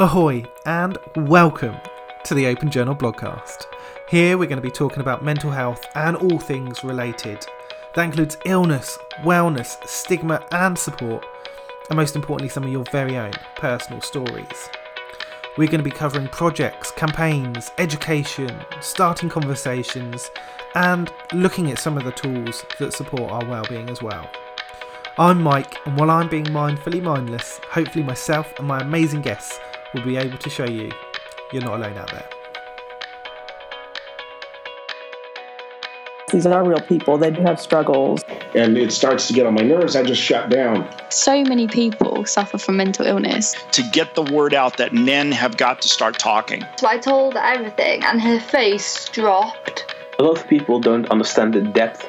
Ahoy, and welcome to the Open Journal blogcast. Here we're going to be talking about mental health and all things related. That includes illness, wellness, stigma, and support, and most importantly, some of your very own personal stories. We're going to be covering projects, campaigns, education, starting conversations, and looking at some of the tools that support our well-being as well. I'm Mike, and while I'm being mindfully mindless, hopefully myself and my amazing guests will be able to show you you're not alone out there. These are real people. They do have struggles. And it starts to get on my nerves. I just shut down. So many people suffer from mental illness. To get the word out that men have got to start talking. So I told everything, and her face dropped. A lot of people don't understand the depth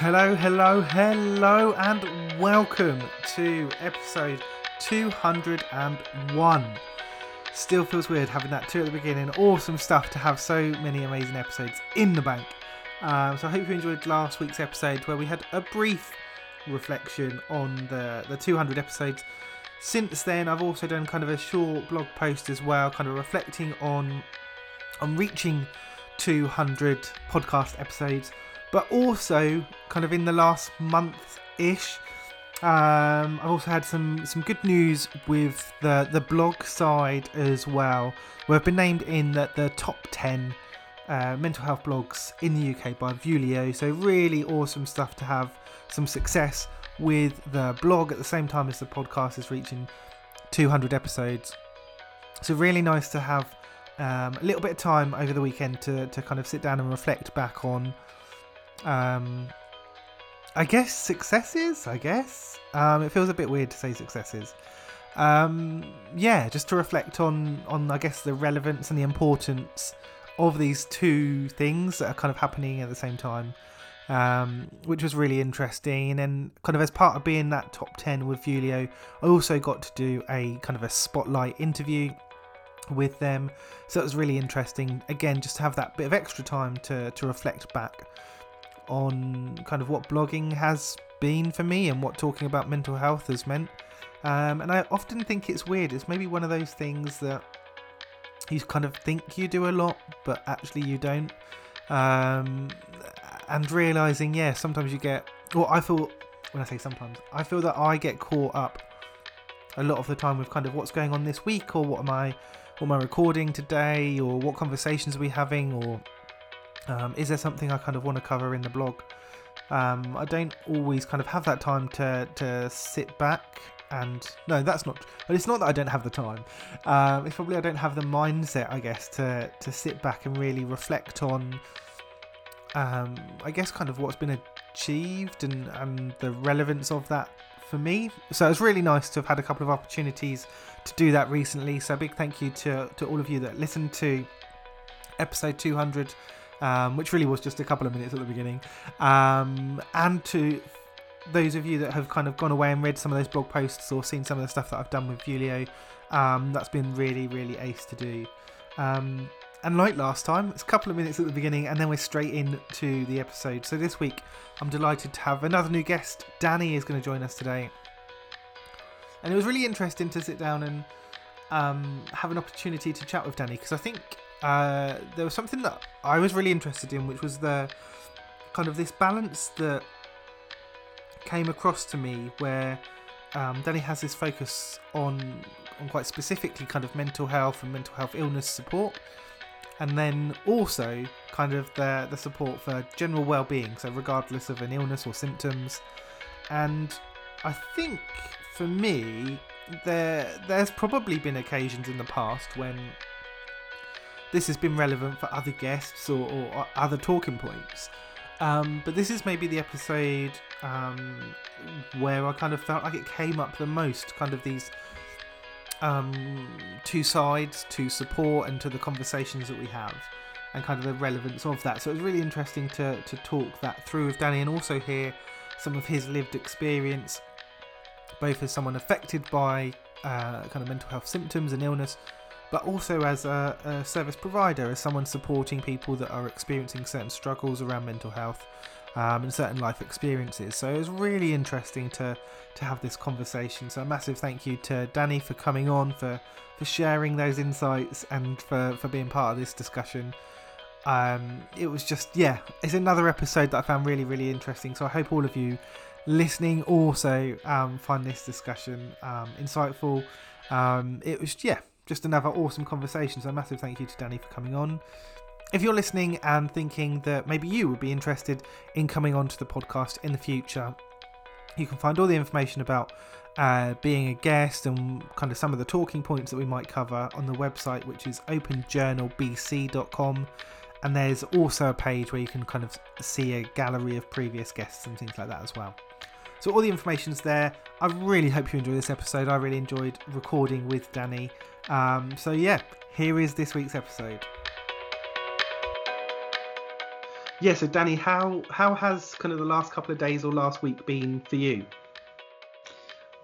Hello, hello, hello, and welcome to episode 201. Still feels weird having that two at the beginning. Awesome stuff to have so many amazing episodes in the bank. Um, so I hope you enjoyed last week's episode where we had a brief reflection on the, the 200 episodes. Since then, I've also done kind of a short blog post as well, kind of reflecting on on reaching 200 podcast episodes but also kind of in the last month ish um, I've also had some some good news with the the blog side as well. Where I've been named in the, the top 10 uh, mental health blogs in the UK by Vuelio so really awesome stuff to have some success with the blog. At the same time as the podcast is reaching 200 episodes. So really nice to have um, a little bit of time over the weekend to, to kind of sit down and reflect back on um, I guess successes. I guess um, it feels a bit weird to say successes. Um, yeah, just to reflect on on I guess the relevance and the importance of these two things that are kind of happening at the same time, um, which was really interesting. And kind of as part of being that top ten with Vuelio, I also got to do a kind of a spotlight interview with them, so it was really interesting. Again, just to have that bit of extra time to to reflect back on kind of what blogging has been for me and what talking about mental health has meant. Um, and I often think it's weird. It's maybe one of those things that you kind of think you do a lot, but actually you don't. Um, and realizing, yeah, sometimes you get. Well, I feel when I say sometimes, I feel that I get caught up a lot of the time with kind of what's going on this week, or what am I, what am I recording today, or what conversations are we having, or um, is there something I kind of want to cover in the blog? Um, I don't always kind of have that time to, to sit back and no, that's not. But it's not that I don't have the time. Um, it's probably I don't have the mindset, I guess, to to sit back and really reflect on. Um, I guess kind of what's been achieved and and the relevance of that for me. So it's really nice to have had a couple of opportunities to do that recently. So a big thank you to to all of you that listened to episode 200 um, which really was just a couple of minutes at the beginning, um, and to those of you that have kind of gone away and read some of those blog posts or seen some of the stuff that I've done with Vuelio, um, that's been really, really ace to do. Um, and like last time, it's a couple of minutes at the beginning, and then we're straight into the episode. So this week, I'm delighted to have another new guest. Danny is going to join us today, and it was really interesting to sit down and um, have an opportunity to chat with Danny because I think uh, there was something that I was really interested in, which was the kind of this balance that came across to me where um, Danny has this focus on on quite specifically kind of mental health and mental health illness support, and then also kind of the the support for general well-being. So regardless of an illness or symptoms, and I think for me there there's probably been occasions in the past when this has been relevant for other guests or, or other talking points. Um, but this is maybe the episode um, where I kind of felt like it came up the most, kind of these um, two sides to support and to the conversations that we have, and kind of the relevance of that. So it was really interesting to to talk that through with Danny and also hear some of his lived experience, both as someone affected by uh, kind of mental health symptoms and illness, but also as a, a, service provider, as someone supporting people that are experiencing certain struggles around mental health um, and certain life experiences. So it was really interesting to to have this conversation. So a massive thank you to Danny for coming on, for for sharing those insights, and for for being part of this discussion. Um, it was just yeah, it's another episode that I found really really interesting. So I hope all of you listening also um, find this discussion um, insightful. Um, it was yeah just another awesome conversation. So, a massive thank you to Danny for coming on. If you're listening and thinking that maybe you would be interested in coming onto the podcast in the future, you can find all the information about uh, being a guest and kind of some of the talking points that we might cover on the website, which is openjournalbc.com. And there's also a page where you can kind of see a gallery of previous guests and things like that as well. So all the information's there. I really hope you enjoy this episode. I really enjoyed recording with Danny. Um, so yeah, here is this week's episode. Yeah, so Danny, how how has kind of the last couple of days or last week been for you?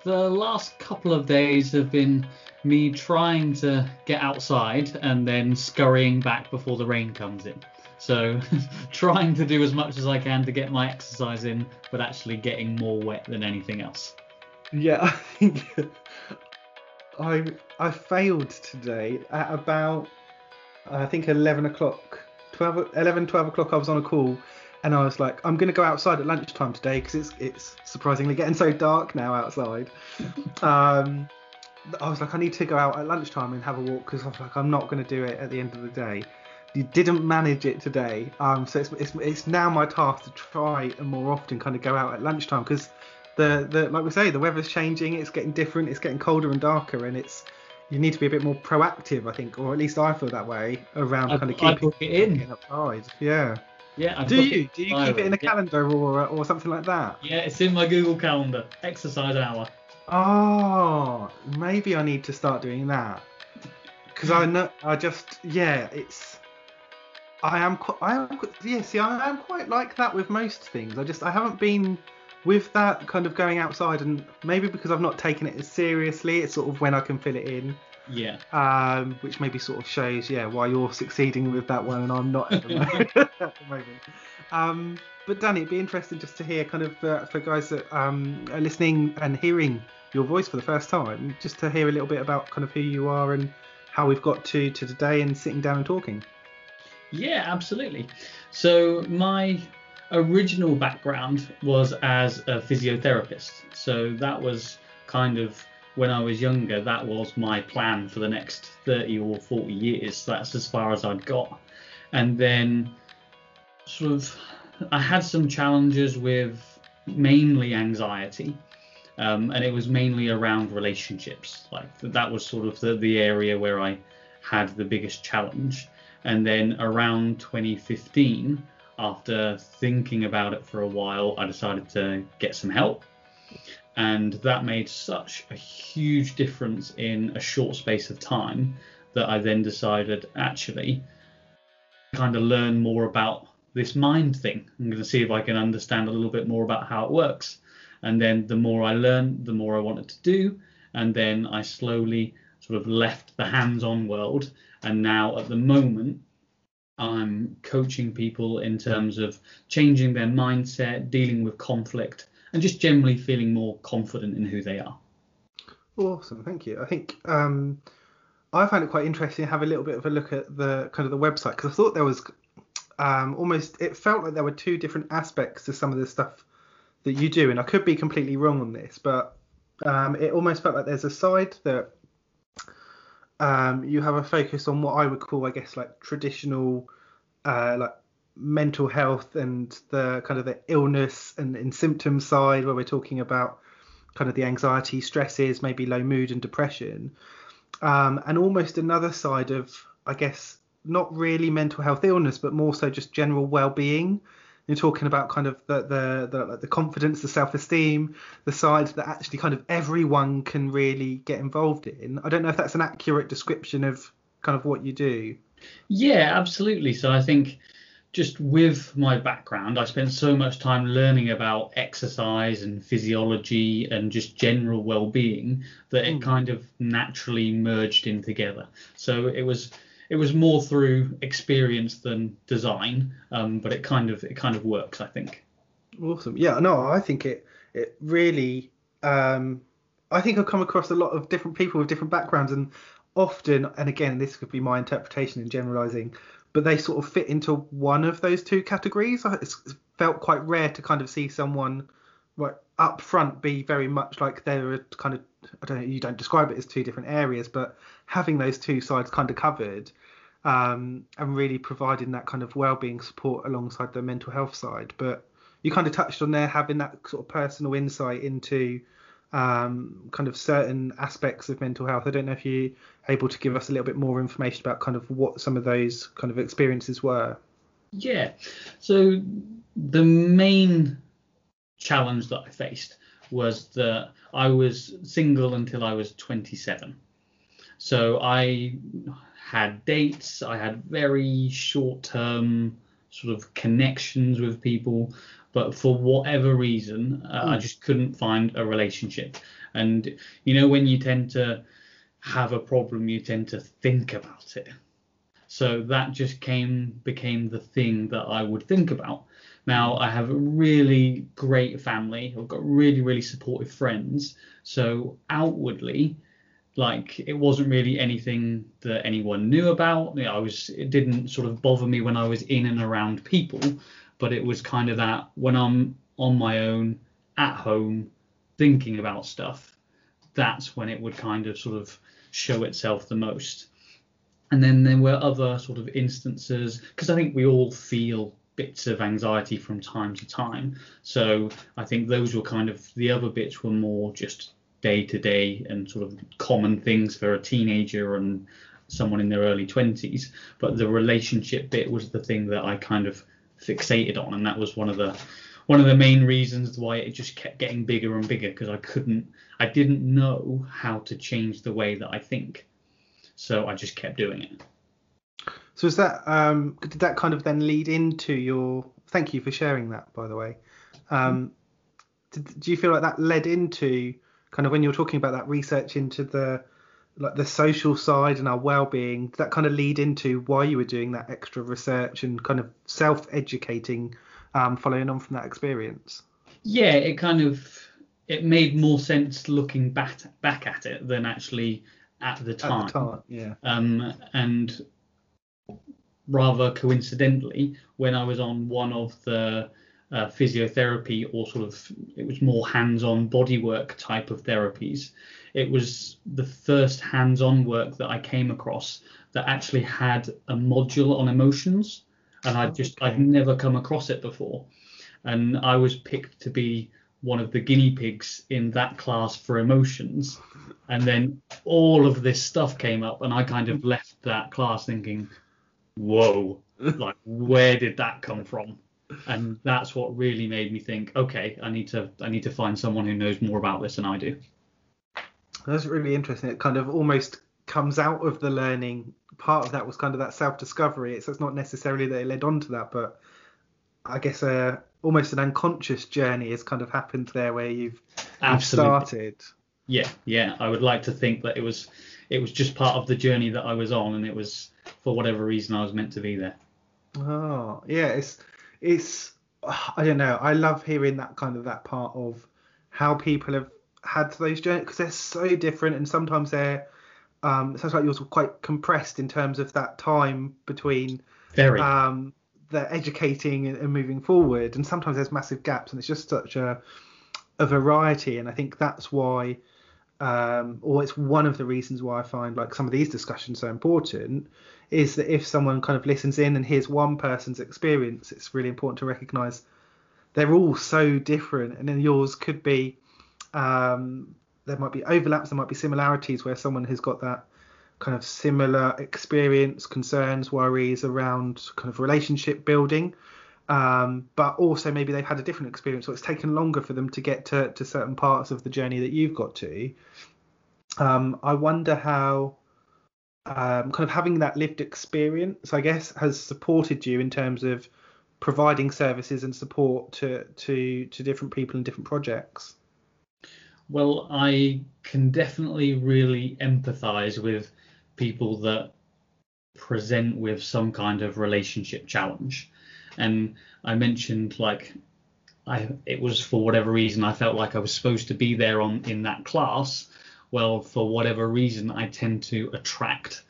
The last couple of days have been me trying to get outside and then scurrying back before the rain comes in. So trying to do as much as I can to get my exercise in, but actually getting more wet than anything else. Yeah, I think I I failed today at about I think 11 o'clock, 12, 11, 12 o'clock. I was on a call, and I was like, I'm going to go outside at lunchtime today because it's it's surprisingly getting so dark now outside. um, I was like, I need to go out at lunchtime and have a walk because I was like, I'm not going to do it at the end of the day you didn't manage it today. Um, so it's, it's, it's now my task to try and more often kind of go out at lunchtime because the, the like we say the weather's changing. It's getting different. It's getting colder and darker, and it's you need to be a bit more proactive, I think, or at least I feel that way around I, kind of keeping it in outside. Yeah. Yeah. I Do you? Do you keep it in a calendar or or something like that? Yeah, it's in my Google Calendar. Exercise hour. Oh, maybe I need to start doing that because I know I just yeah it's I am. I am. Yeah. See, I am quite like that with most things. I just. I haven't been with that kind of going outside, and maybe because I've not taken it as seriously, it's sort of when I can fill it in. Yeah. Um, which maybe sort of shows, yeah, why you're succeeding with that one and I'm not at the moment. at the moment. Um, but Danny, it'd be interesting just to hear, kind of, uh, for guys that um, are listening and hearing your voice for the first time, just to hear a little bit about kind of who you are and how we've got to to today and sitting down and talking. Yeah, absolutely. So my original background was as a physiotherapist. So that was kind of when I was younger, that was my plan for the next 30 or 40 years. That's as far as I'd got. And then sort of I had some challenges with mainly anxiety. Um, and it was mainly around relationships. Like that was sort of the, the area where I had the biggest challenge. And then around 2015, after thinking about it for a while, I decided to get some help. And that made such a huge difference in a short space of time that I then decided actually kind of learn more about this mind thing. I'm going to see if I can understand a little bit more about how it works. And then the more I learned, the more I wanted to do. And then I slowly sort of left the hands on world and now at the moment, I'm coaching people in terms of changing their mindset, dealing with conflict, and just generally feeling more confident in who they are. Awesome, thank you. I think um, I found it quite interesting to have a little bit of a look at the kind of the website because I thought there was um, almost it felt like there were two different aspects to some of the stuff that you do, and I could be completely wrong on this, but um, it almost felt like there's a side that um, you have a focus on what I would call, I guess, like traditional, uh, like mental health and the kind of the illness and, and symptom side, where we're talking about kind of the anxiety, stresses, maybe low mood and depression, um, and almost another side of, I guess, not really mental health illness, but more so just general well-being. You're talking about kind of the the the, the confidence, the self-esteem, the side that actually kind of everyone can really get involved in. I don't know if that's an accurate description of kind of what you do. Yeah, absolutely. So I think just with my background, I spent so much time learning about exercise and physiology and just general well-being that it hmm. kind of naturally merged in together. So it was it was more through experience than design, um, but it kind of it kind of works, I think. Awesome. Yeah, no, I think it it really um I think I've come across a lot of different people with different backgrounds and often and again this could be my interpretation and generalizing, but they sort of fit into one of those two categories. It's felt quite rare to kind of see someone right up front be very much like they're a kind of I don't know you don't describe it as two different areas, but having those two sides kind of covered um, and really providing that kind of well-being support alongside the mental health side. But you kind of touched on there having that sort of personal insight into um, kind of certain aspects of mental health. I don't know if you're able to give us a little bit more information about kind of what some of those kind of experiences were. Yeah. So the main challenge that I faced was that I was single until I was 27. So I had dates, I had very short term sort of connections with people, but for whatever reason, uh, I just couldn't find a relationship. And you know, when you tend to have a problem, you tend to think about it. So that just came became the thing that I would think about. Now I have a really great family. I've got really really supportive friends. So outwardly, like it wasn't really anything that anyone knew about. You know, I was it didn't sort of bother me when I was in and around people, but it was kind of that when I'm on my own at home thinking about stuff, that's when it would kind of sort of show itself the most. And then there were other sort of instances because I think we all feel bits of anxiety from time to time. So I think those were kind of the other bits were more just day to day and sort of common things for a teenager and someone in their early 20s. But the relationship bit was the thing that I kind of fixated on, and that was one of the one of the main reasons why it just kept getting bigger and bigger because I couldn't I didn't know how to change the way that I think. So I just kept doing it. So is that um, did that kind of then lead into your? Thank you for sharing that, by the way. Um, did, do you feel like that led into kind of when you're talking about that research into the like the social side and our well-being? Did that kind of lead into why you were doing that extra research and kind of self-educating, um, following on from that experience? Yeah, it kind of it made more sense looking back back at it than actually at the time. At the time, yeah. Um, and rather coincidentally, when I was on one of the uh, physiotherapy or sort of it was more hands-on bodywork type of therapies, it was the first hands-on work that I came across that actually had a module on emotions, and I just I'd never come across it before, and I was picked to be one of the guinea pigs in that class for emotions. And then all of this stuff came up and i kind of left that class thinking whoa like where did that come from? And that's what really made me think okay i need to i need to find someone who knows more about this than i do. That's really interesting. It kind of almost comes out of the learning. Part of that was kind of that self-discovery. It's, it's not necessarily that it led on to that but i guess uh, almost an unconscious journey has kind of happened there where you've, you've started yeah yeah i would like to think that it was it was just part of the journey that i was on and it was for whatever reason i was meant to be there Oh, yeah, it's it's I don't know. I love hearing that kind of that part of how people have had those journeys because they're so different and sometimes they're um it sounds like yours were quite compressed in terms of that time between Very. um the educating and, and moving forward and sometimes there's massive gaps and it's just such a a variety and I think that's why um, or it's one of the reasons why I find like some of these discussions so important, is that if someone kind of listens in and hears one person's experience, it's really important to recognise they're all so different, and then yours could be um, there might be overlaps, there might be similarities where someone has got that kind of similar experience, concerns, worries around kind of relationship building. Um, but also maybe they've had a different experience, or it's taken longer for them to get to, to certain parts of the journey that you've got to. Um, I wonder how um, kind of having that lived experience, I guess, has supported you in terms of providing services and support to to to different people in different projects. Well, I can definitely really empathize with people that present with some kind of relationship challenge. And I mentioned like I it was for whatever reason I felt like I was supposed to be there on in that class. Well, for whatever reason I tend to attract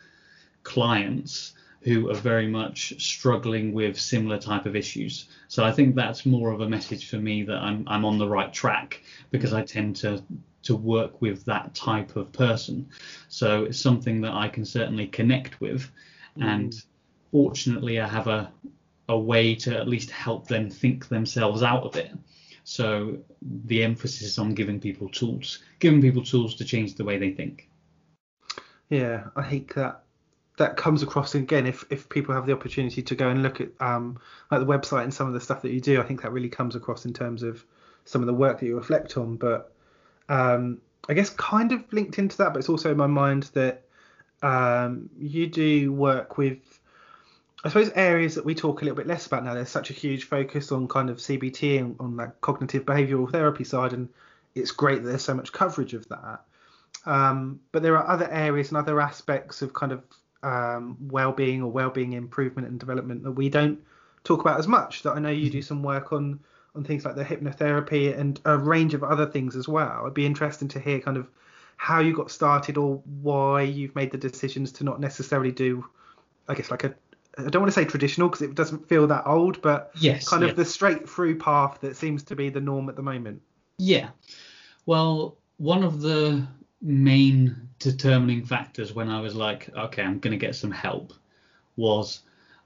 clients who are very much struggling with similar type of issues. So I think that's more of a message for me that I'm I'm on the right track because I tend to to work with that type of person. So it's something that I can certainly connect with and fortunately I have a a way to at least help them think themselves out of it. So the emphasis is on giving people tools, giving people tools to change the way they think. Yeah, I think that that comes across again if if people have the opportunity to go and look at um like the website and some of the stuff that you do i think that really comes across in terms of some of the work that you reflect on but um i guess kind of linked into that but it's also in my mind that um you do work with i suppose areas that we talk a little bit less about now there's such a huge focus on kind of cbt and on that cognitive behavioral therapy side and it's great that there's so much coverage of that um, but there are other areas and other aspects of kind of um, well-being or well-being improvement and development that we don't talk about as much. That I know you do some work on on things like the hypnotherapy and a range of other things as well. It'd be interesting to hear kind of how you got started or why you've made the decisions to not necessarily do, I guess, like a I don't want to say traditional because it doesn't feel that old, but yes, kind yeah. of the straight through path that seems to be the norm at the moment. Yeah. Well, one of the main determining factors when I was like, okay, I'm going to get some help was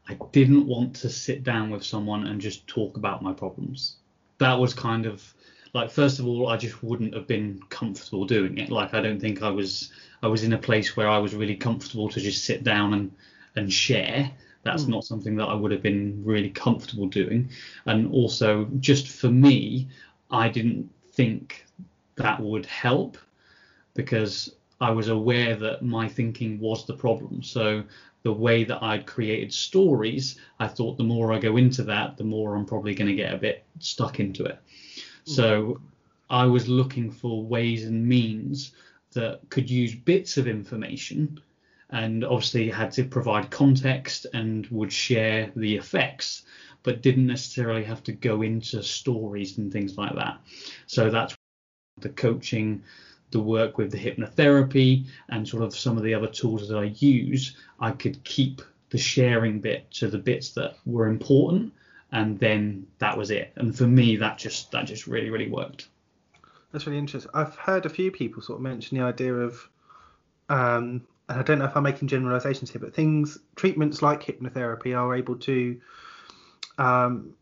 I didn't want to sit down with someone and just talk about my problems. That was kind of like first of all, I just wouldn't have been comfortable doing it. Like I don't think I was I was in a place where I was really comfortable to just sit down and and share. That's Mm. not something that I would have been really comfortable doing. And also just for me, I didn't think that would help because I was aware that my thinking was the problem. So the way that I'd created stories, I thought the more I go into that, the more I'm probably going to get a bit stuck into it. Hmm. So I was looking for ways and means that could use bits of information and obviously had to provide context and would share the effects but didn't necessarily have to go into stories and things like that. So that's the coaching, the work with the hypnotherapy, and sort of some of the other tools that I use. I could keep the sharing bit to the bits that were important, and then that was it. And for me, that just that just really really worked. That's really interesting. I've heard a few people sort of mention the idea of, um, and I don't know if I'm making generalizations here, but things, treatments like hypnotherapy are able to um,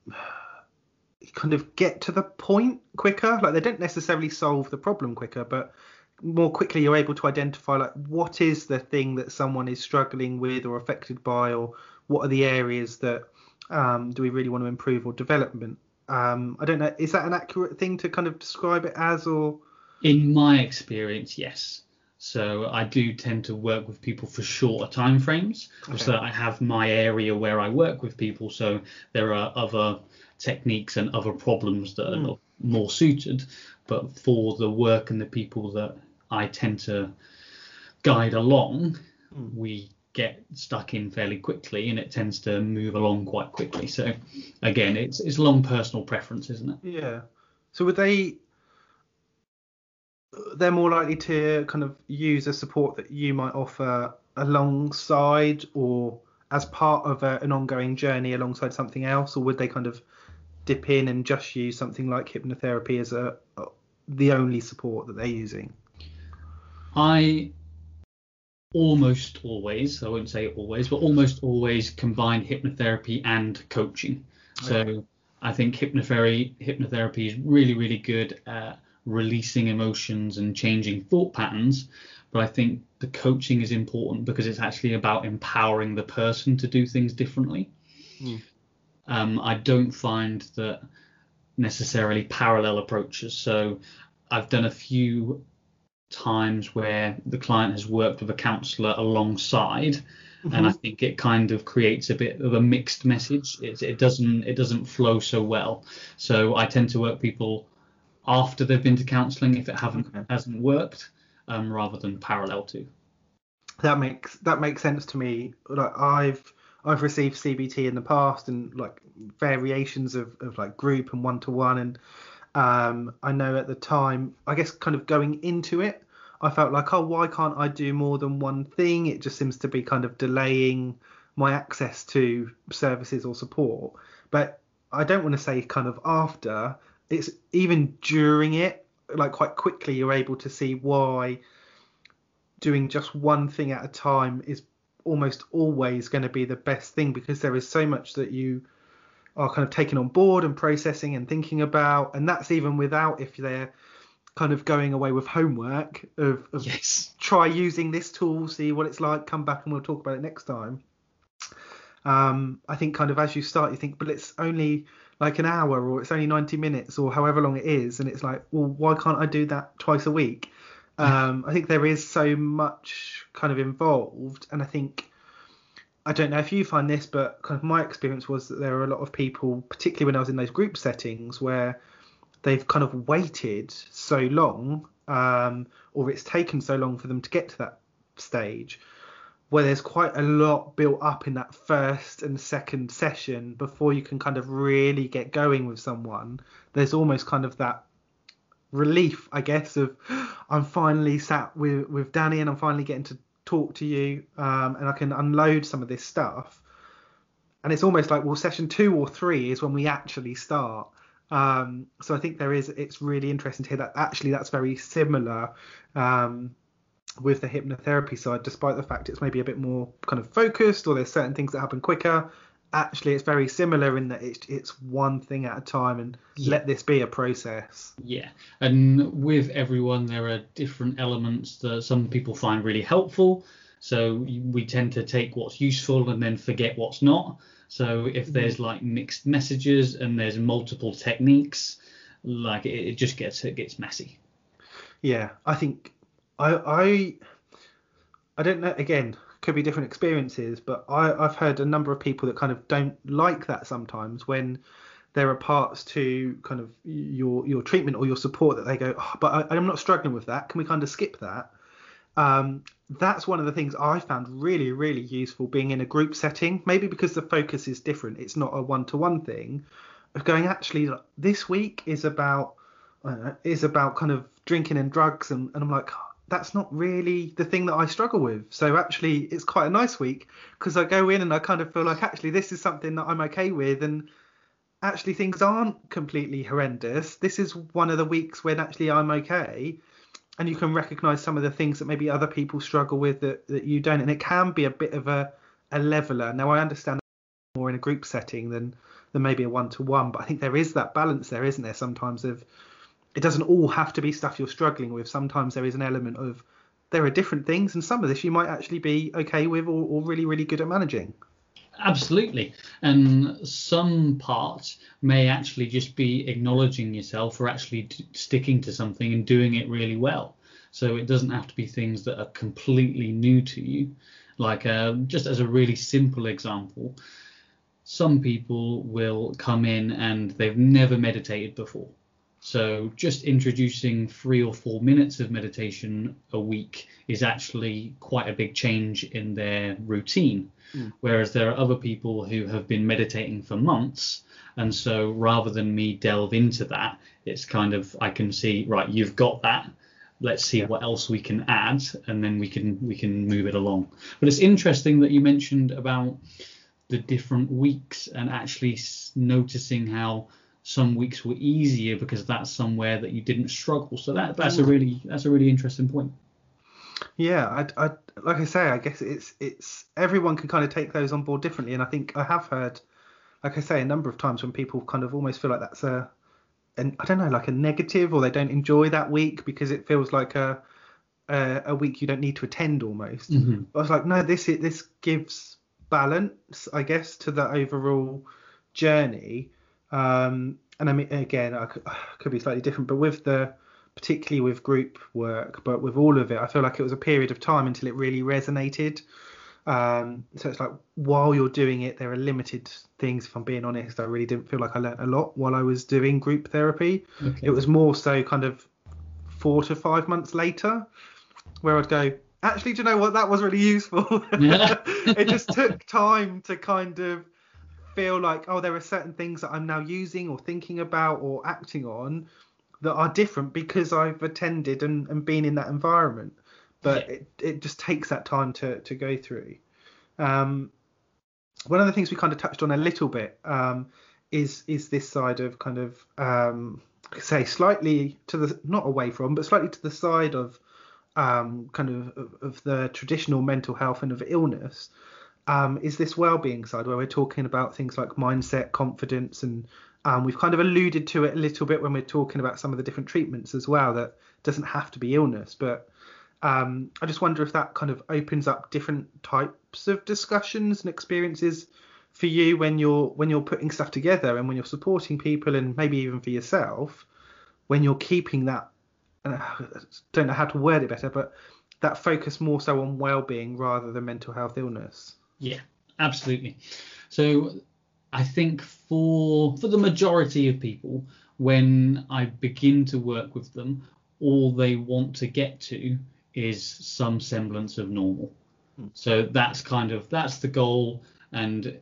kind of get to the point quicker. Like they don't necessarily solve the problem quicker, but more quickly you're able to identify like what is the thing that someone is struggling with or affected by, or what are the areas that um, do we really want to improve or development. Um, I don't know. Is that an accurate thing to kind of describe it as, or? In my experience, yes. So I do tend to work with people for shorter time frames. Okay. So I have my area where I work with people. So there are other techniques and other problems that are Mm. more suited. But for the work and the people that I tend to guide along, Mm. we get stuck in fairly quickly and it tends to move along quite quickly. So again, it's it's long personal preference, isn't it? Yeah. So would they? They're more likely to kind of use a support that you might offer alongside or as part of a, an ongoing journey alongside something else, or would they kind of dip in and just use something like hypnotherapy as a the only support that they're using? I almost always, I won't say always, but almost always combine hypnotherapy and coaching. So I think hypnotherapy hypnotherapy is really really good at releasing emotions and changing thought patterns. But I think the coaching is important because it's actually about empowering the person to do things differently. Mm. Um, I don't find that necessarily parallel approaches. So I've done a few times where the client has worked with a counsellor alongside and I think it kind of creates a bit of a mixed message. It, it doesn't it doesn't flow so well. So I tend to work people after they've been to counselling if it haven't hasn't worked, um, rather than parallel to. That makes that makes sense to me. Like I've I've received CBT in the past and like variations of, of like group and one to one and um, I know at the time I guess kind of going into it I felt like oh why can't I do more than one thing? It just seems to be kind of delaying my access to services or support. But I don't want to say kind of after it's even during it like quite quickly you're able to see why doing just one thing at a time is almost always going to be the best thing because there is so much that you are kind of taking on board and processing and thinking about and that's even without if they're kind of going away with homework of, of yes. try using this tool see what it's like come back and we'll talk about it next time um, i think kind of as you start you think but it's only like an hour or it's only 90 minutes or however long it is and it's like well why can't i do that twice a week um, I think there is so much kind of involved, and I think I don't know if you find this, but kind of my experience was that there are a lot of people, particularly when I was in those group settings, where they've kind of waited so long, um, or it's taken so long for them to get to that stage, where there's quite a lot built up in that first and second session before you can kind of really get going with someone. There's almost kind of that relief, I guess, of I'm finally sat with with Danny and I'm finally getting to talk to you, um, and I can unload some of this stuff. And it's almost like well, session two or three is when we actually start. Um, so I think there is. It's really interesting to hear that actually that's very similar um, with the hypnotherapy side, despite the fact it's maybe a bit more kind of focused or there's certain things that happen quicker actually it's very similar in that it's it's one thing at a time and Yeah. let this be a process. Yeah, and with everyone, there are different elements that some people find really helpful. So we tend to take what's useful and then forget what's not. So if mm-hmm. there's like mixed messages and there's multiple techniques, like it, it just gets it gets messy. Yeah, I think I I I don't know. Again, could be different experiences, but I I've heard a number of people that kind of don't like that sometimes when there are parts to kind of your your treatment or your support that they go, oh, but I, I'm not struggling with that. Can we kind of skip that? Um, that's one of the things I found really, really useful being in a group setting. Maybe because the focus is different, it's not a one-to-one thing. Of going actually, this week is about know, is about kind of drinking and drugs, and, and I'm like, that's not really the thing that I struggle with. So actually, it's quite a nice week because I go in and I kind of feel like actually this is something that I'm okay with, and actually things aren't completely horrendous. This is one of the weeks when actually I'm okay, and you can recognise some of the things that maybe other people struggle with that, that you don't, and it can be a bit of a a leveler. Now I understand more in a group setting than than maybe a one to one, but I think there is that balance there, isn't there? Sometimes of it doesn't all have to be stuff you're struggling with. Sometimes there is an element of there are different things, and some of this you might actually be okay with or, or really, really good at managing. Absolutely. And some parts may actually just be acknowledging yourself or actually d- sticking to something and doing it really well. So it doesn't have to be things that are completely new to you. Like, uh, just as a really simple example, some people will come in and they've never meditated before. So just introducing three or four minutes of meditation a week is actually quite a big change in their routine. Mm. Whereas there are other people who have been meditating for months. And so rather than me delve into that, it's kind of I can see, right, you've got that. Let's see what else we can add and then we can we can move it along. But it's interesting that you mentioned about the different weeks and actually noticing how some weeks were easier because that's somewhere that you didn't struggle. So that that's a Mm. really that's a really interesting point. Yeah, I, I, like I say, I guess it's it's everyone can kind of take those on board differently, and I think I have heard, like I say, a number of times when people kind of almost feel like that's a, and I don't know, like a negative, or they don't enjoy that week because it feels like a, a, a week you don't need to attend almost. Mhm. I was like, no, this is, this gives balance, I guess, to the overall journey. Um, and I mean, again, I could, could be slightly different, but with the particularly with group work, but with all of it, I feel like it was a period of time until it really resonated. Um, so it's like while you're doing it, there are limited things. If I'm being honest, I really didn't feel like I learnt a lot while I was doing group therapy. Okay. It was more so kind of four to five months later where I'd go, actually, do you know what? That was really useful. Yeah. it just took time to kind of feel like, oh, there are certain things that I'm now using or thinking about or acting on that are different because I've attended and, and been in that environment. But it, it just takes that time to, to go through. Um, one of the things we kind of touched on a little bit um, is is this side of kind of um, say slightly to the not away from, but slightly to the side of um, kind of, of of the traditional mental health and of illness. Um, is this well-being side where we're talking about things like mindset, confidence, and um, we've kind of alluded to it a little bit when we're talking about some of the different treatments as well. That doesn't have to be illness, but um, I just wonder if that kind of opens up different types of discussions and experiences for you when you're when you're putting stuff together and when you're supporting people and maybe even for yourself when you're keeping that uh, don't know how to word it better but that focus more so on well-being rather than mental health illness Yeah, absolutely. So I think for for the majority of people, when I begin to work with them, all they want to get to is some semblance of normal. Hmm. So that's kind of that's the goal, and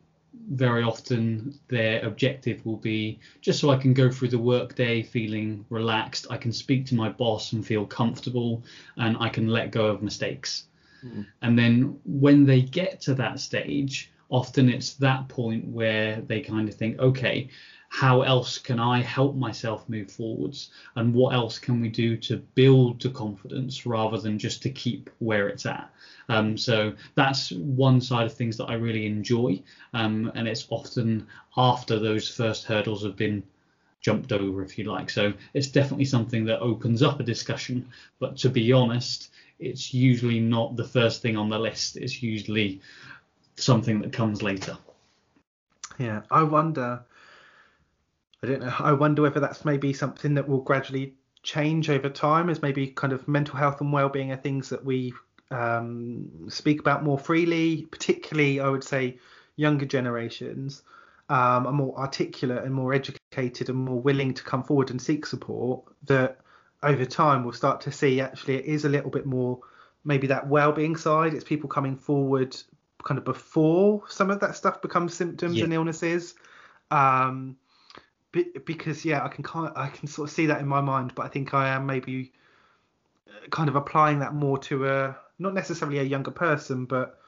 very often their objective will be just so I can go through the workday feeling relaxed, I can speak to my boss and feel comfortable, and I can let go of mistakes. And then when they get to that stage, often it's that point where they kind of think, okay, how else can I help myself move forwards? And what else can we do to build the confidence rather than just to keep where it's at? Um, so that's one side of things that I really enjoy. Um, and it's often after those first hurdles have been jumped over, if you like. So it's definitely something that opens up a discussion. But to be honest, it's usually not the first thing on the list. It's usually something that comes later. Yeah, I wonder. I don't know. I wonder whether that's maybe something that will gradually change over time, as maybe kind of mental health and well-being are things that we um, speak about more freely. Particularly, I would say, younger generations um, are more articulate and more educated and more willing to come forward and seek support. That over time we'll start to see actually it is a little bit more maybe that well-being side. It's people coming forward kind of before some of that stuff becomes symptoms Yeah. and illnesses. Um, because yeah, I can kind I can sort of see that in my mind, but I think I am maybe uh, kind of applying that more to a not necessarily a younger person, but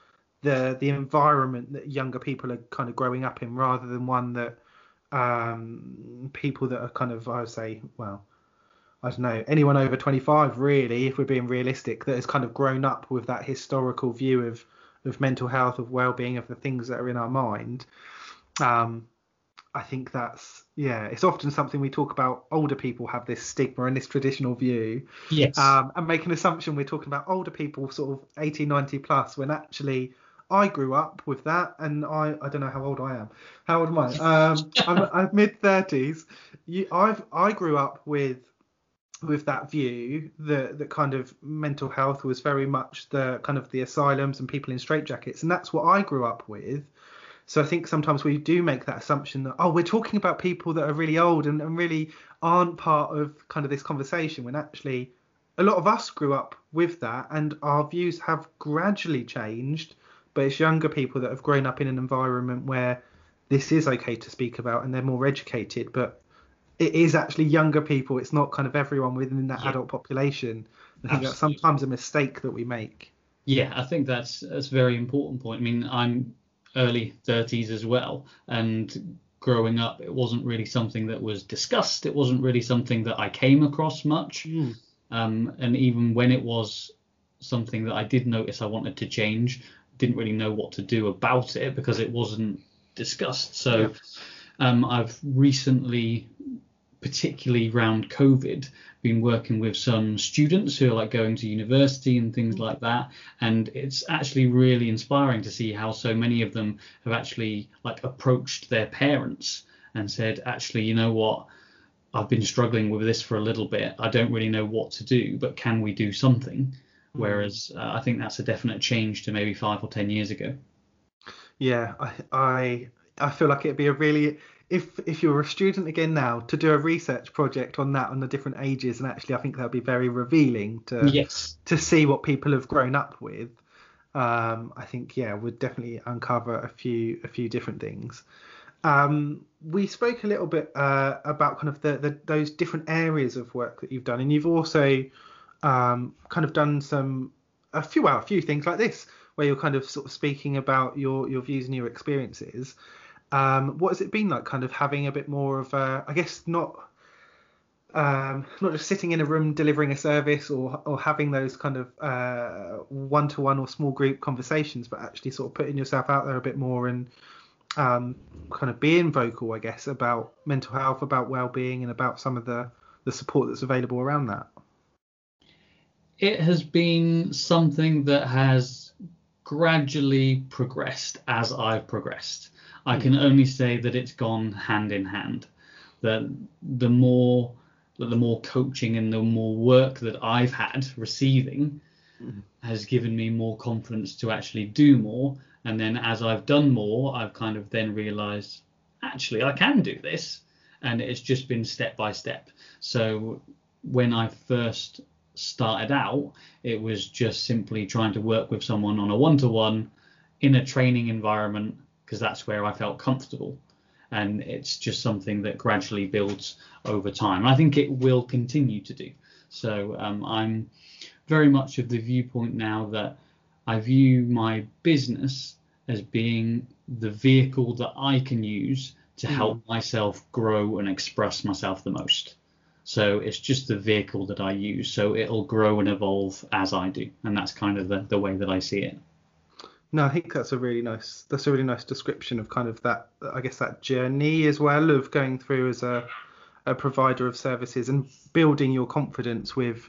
the the environment that younger people are kind of growing up in, rather than one that um, people that are kind of I would say well. I don't know, anyone over 25, really, if we're being realistic, that has kind of grown up with that historical view of, of mental health, of well-being, of the things that are in our mind. Um, I think that's yeah, it's often something we talk about. Older people have this stigma and this traditional view, Yes. um, and make an assumption we're talking about older people, sort of 80, 90 plus, when actually I grew up with that, and I I don't know how old I am. How old am I? Um, I'm, I'm mid 30s. You, I've I grew up with with that view that that kind of mental health was very much the kind of the asylums and people in straitjackets, and that's what I grew up with. So I think sometimes we do make that assumption that oh we're talking about people that are really old and, and really aren't part of kind of this conversation when actually a lot of us grew up with that and our views have gradually changed. But it's younger people that have grown up in an environment where this is okay to speak about and they're more educated. But it is actually younger people it's not kind of everyone within that Yeah. adult population i think that's sometimes a mistake that we make Yeah, I think that's that's a very important point. I mean, I'm early 30s as well, and growing up, it wasn't really something that was discussed. It wasn't really something that I came across much. Um, and even when it was something that I did notice I wanted to change. Didn't really know what to do about it because it wasn't discussed. So um, I've recently, particularly around COVID, been working with some students who are like going to university and things like that. And it's actually really inspiring to see how so many of them have actually like approached their parents and said, actually, you know what? I've been struggling with this for a little bit. I don't really know what to do, but can we do something? Whereas uh, I think that's a definite change to maybe five or ten years ago. Yeah, I, I I feel like it'd be a really if if you're a student again now to do a research project on that on the different ages, and actually I think that'd be very revealing to yes to see what people have grown up with. Um, I think yeah, would definitely uncover a few a few different things. Um, we spoke a little bit uh, about kind of the, the those different areas of work that you've done, and you've also um, kind of done some a few well, a few things like this where you're kind of sort of speaking about your your views and your experiences. Um, what has it been like, kind of having a bit more of a, I guess not um, not just sitting in a room delivering a service or or having those kind of one to one or small group conversations, but actually sort of putting yourself out there a bit more and um, kind of being vocal, I guess, about mental health, about well-being, and about some of the the support that's available around that. It has been something that has gradually progressed as I've progressed. I can only say that it's gone hand in hand. That the more that the more coaching and the more work that I've had receiving mm-hmm. has given me more confidence to actually do more. And then as I've done more, I've kind of then realized actually I can do this. And it's just been step by step. So when I first started out, it was just simply trying to work with someone on a one to one in a training environment because that's where I felt comfortable. And it's just something that gradually builds over time. And I think it will continue to do. So um, I'm very much of the viewpoint now that I view my business as being the vehicle that I can use to help mm. myself grow and express myself the most. So it's just the vehicle that I use. So it'll grow and evolve as I do. And that's kind of the, the way that I see it. No, I think that's a really nice that's a really nice description of kind of that I guess that journey as well of going through as a a provider of services and building your confidence with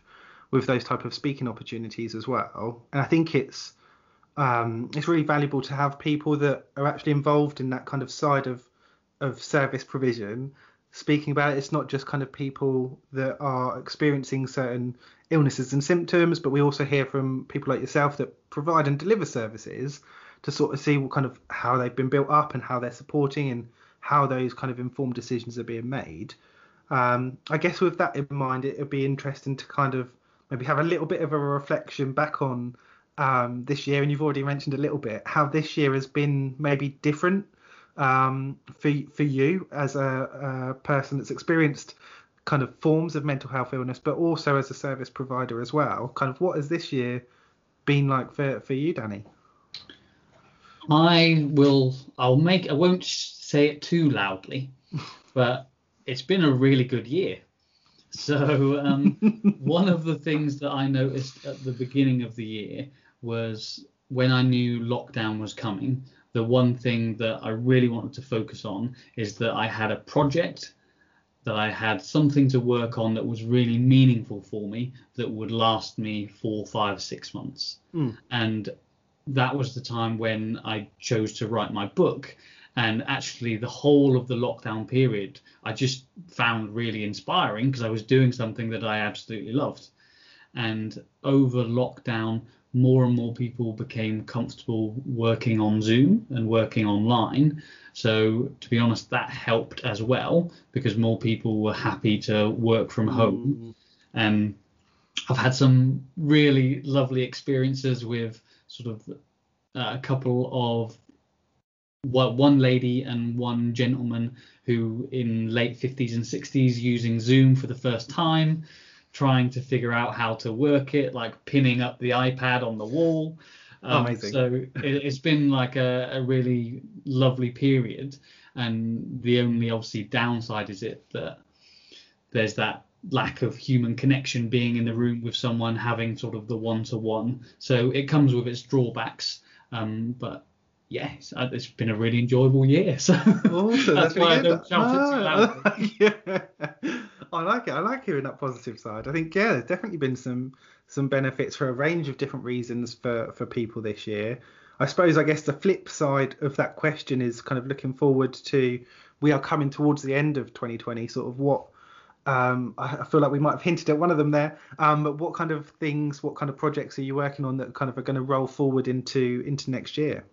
with those type of speaking opportunities as well. And I think it's um, it's really valuable to have people that are actually involved in that kind of side of of service provision speaking about it. It's not just kind of people that are experiencing certain illnesses and symptoms, but we also hear from people like yourself that provide and deliver services to sort of see what kind of how they've been built up and how they're supporting and how those kind of informed decisions are being made. Um, I guess with that in mind, it would be interesting to kind of maybe have a little bit of a reflection back on um, this year, and you've already mentioned a little bit how this year has been maybe different um, for for you as a, a person that's experienced kind of forms of mental health illness, but also as a service provider as well. Kind of what has this year been like for, for you, Danny? I will. I'll make. I won't say it too loudly, but it's been a really good year. So um, one of the things that I noticed at the beginning of the year was when I knew lockdown was coming. The one thing that I really wanted to focus on is that I had a project that I had something to work on that was really meaningful for me that would last me four, five, six months. Mm. And that was the time when I chose to write my book. And actually, the whole of the lockdown period, I just found really inspiring because I was doing something that I absolutely loved. And over lockdown, more and more people became comfortable working on Zoom and working online. So, to be honest, that helped as well because more people were happy to work from home. Mm. And I've had some really lovely experiences with sort of uh, a couple of one lady and one gentleman who in late 50s and 60s using Zoom for the first time trying to figure out how to work it, like pinning up the iPad on the wall. Um, Amazing. So it, has been like a, a, really lovely period, and the only obviously downside is it that there's that lack of human connection, being in the room with someone, having sort of the one to one. So it comes with its drawbacks. Um, but it's, uh, it's been a really enjoyable year. So Awesome. that's really why I good. don't shout it too loudly. Ah, yeah. I like it. I like hearing that positive side. I think yeah, there's definitely been some some benefits for a range of different reasons for for people this year. I suppose I guess the flip side of that question is kind of looking forward to we are coming towards the end of 2020. Sort of what um, I I feel like we might have hinted at one of them there. Um, but what kind of things, what kind of projects are you working on that kind of are going to roll forward into into next year?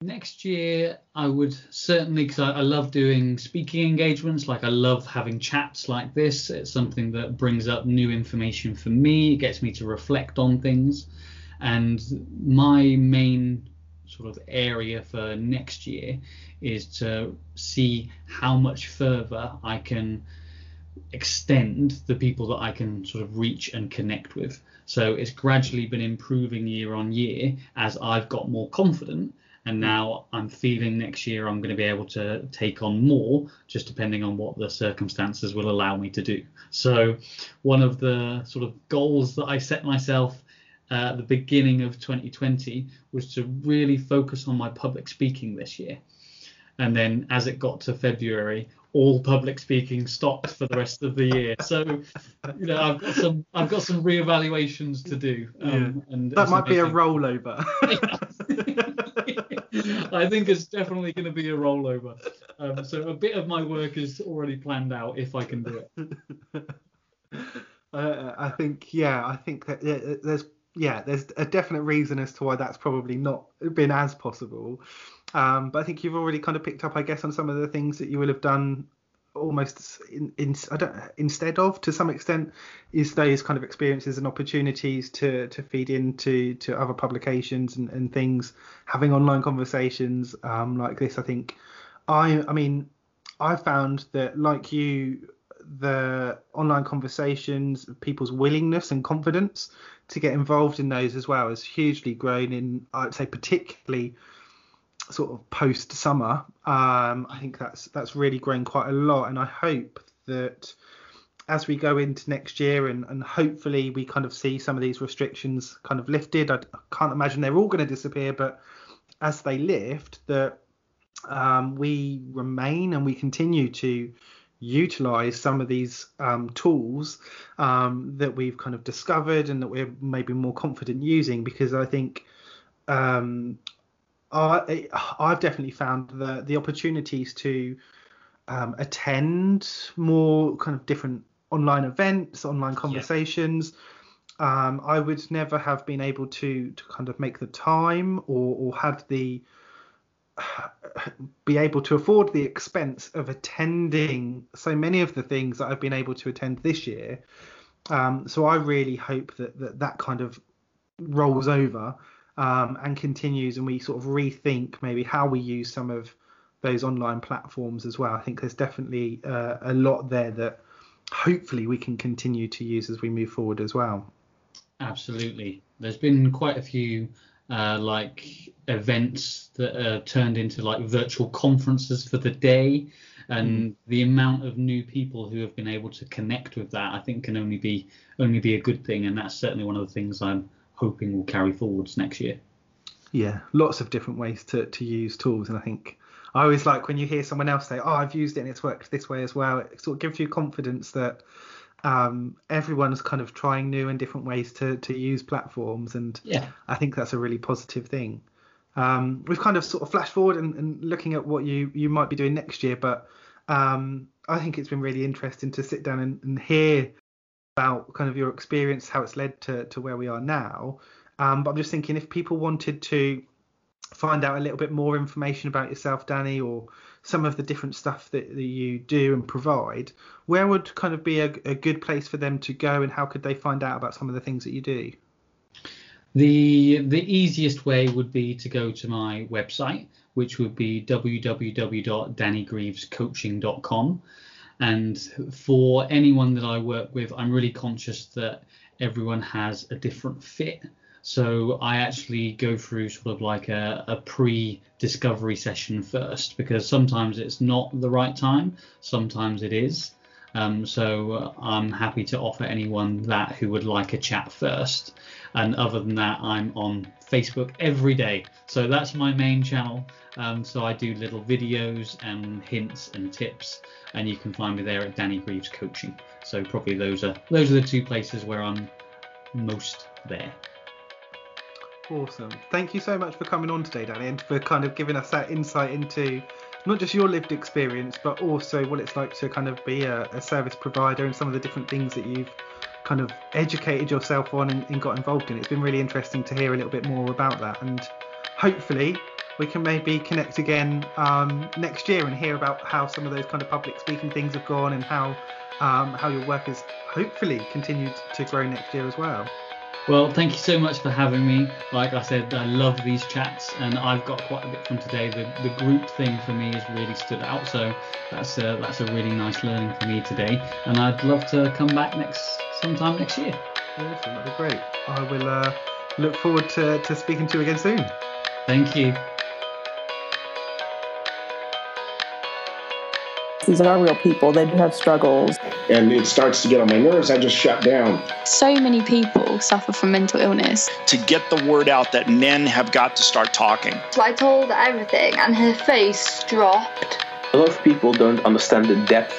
Next year, I would certainly, because I, I love doing speaking engagements, like I love having chats like this. It's something that brings up new information for me, it gets me to reflect on things. And my main sort of area for next year is to see how much further I can extend the people that I can sort of reach and connect with. So it's gradually been improving year on year as I've got more confident. And now I'm feeling next year I'm going to be able to take on more, just depending on what the circumstances will allow me to do. So, one of the sort of goals that I set myself uh, at the beginning of 2020 was to really focus on my public speaking this year. And then as it got to February, all public speaking stopped for the rest of the year. So, you know, I've got some I've got some reevaluations to do. Um, and That might be a rollover. I think it's definitely going to be a rollover. Um, so a bit of my work is already planned out if I can do it. Uh, I think yeah, I think that there's yeah, there's a definite reason as to why that's probably not been as possible. Um, but I think you've already kind of picked up, I guess, on some of the things that you will have done almost in, in I don't instead of to some extent is those kind of experiences and opportunities to to feed into to other publications and, and things having online conversations um, like this I think. I I mean I found that like you the online conversations people's willingness and confidence to get involved in those as well has hugely grown in I'd say particularly sort of post summer. Um, I think that's that's really grown quite a lot, and I hope that as we go into next year and, and hopefully we kind of see some of these restrictions kind of lifted. I, I can't imagine they're all going to disappear, but as they lift, that um, we remain and we continue to utilize some of these um, tools um, that we've kind of discovered and that we're maybe more confident using because I think um, I, I've definitely found the the opportunities to um, attend more kind of different online events, online conversations. Um, I would never have been able to to kind of make the time or or had the be able to afford the expense of attending so many of the things that I've been able to attend this year. Um, so I really hope that, that that kind of rolls over um, and continues, and we sort of rethink maybe how we use some of those online platforms as well. I think there's definitely uh, a lot there that hopefully we can continue to use as we move forward as well. Absolutely. There's been quite a few uh, like events that are turned into like virtual conferences for the day, and the amount of new people who have been able to connect with that, I think, can only be only be a good thing, and that's certainly one of the things I'm hoping will carry forwards next year. Yeah, lots of different ways to, to use tools, and I think I always like when you hear someone else say, "Oh, I've used it and it's worked this way as well." It sort of gives you confidence that um, everyone's kind of trying new and different ways to to use platforms, and Yeah. I think that's a really positive thing. Um, we've kind of sort of flashed forward and, and looking at what you you might be doing next year, but um, I think it's been really interesting to sit down and, and hear about kind of your experience, how it's led to to where we are now. Um, but I'm just thinking if people wanted to find out a little bit more information about yourself, Danny, or some of the different stuff that, that you do and provide, where would kind of be a, a good place for them to go, and how could they find out about some of the things that you do? The the easiest way would be to go to my website, which would be www.dannygreavescoaching.com. And for anyone that I work with, I'm really conscious that everyone has a different fit. So I actually go through sort of like a, a pre-discovery session first because sometimes it's not the right time, sometimes it is. Um, so I'm happy to offer anyone that who would like a chat first. And other than that, I'm on Facebook every day. So that's my main channel. Um, so I do little videos and hints and tips, and you can find me there at Danny Greaves Coaching. So probably those are those are the two places where I'm most there. Awesome. Thank you so much for coming on today, Danny, and for kind of giving us that insight into not just your lived experience, but also what it's like to kind of be a, a service provider and some of the different things that you've kind of educated yourself on and, and, got involved in. It's been really interesting to hear a little bit more about that, and hopefully we can maybe connect again um, next year and hear about how some of those kind of public speaking things have gone and how um, how your work has hopefully continued to grow next year as well. Well, thank you so much for having me. Like I said, I love these chats, and I've got quite a bit from today. The, the group thing for me has really stood out, so that's a, that's a really nice learning for me today. And I'd love to come back next sometime next year. Awesome, that'd be great. I will uh, look forward to, to speaking to you again soon. Thank you. These are real people. They do have struggles. And it starts to get on my nerves. I just shut down. So many people suffer from mental illness. To get the word out that men have got to start talking. So I told everything, and her face dropped. A lot of people don't understand the depth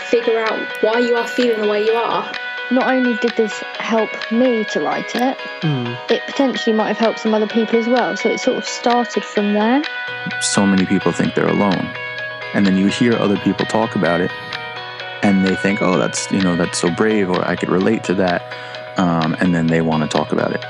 figure out why you are feeling the way you are. Not only did this help me to write it, mm. it potentially might have helped some other people as well. So it sort of started from there. So many people think they're alone and then you hear other people talk about it and they think oh that's you know that's so brave or i could relate to that um, and then they want to talk about it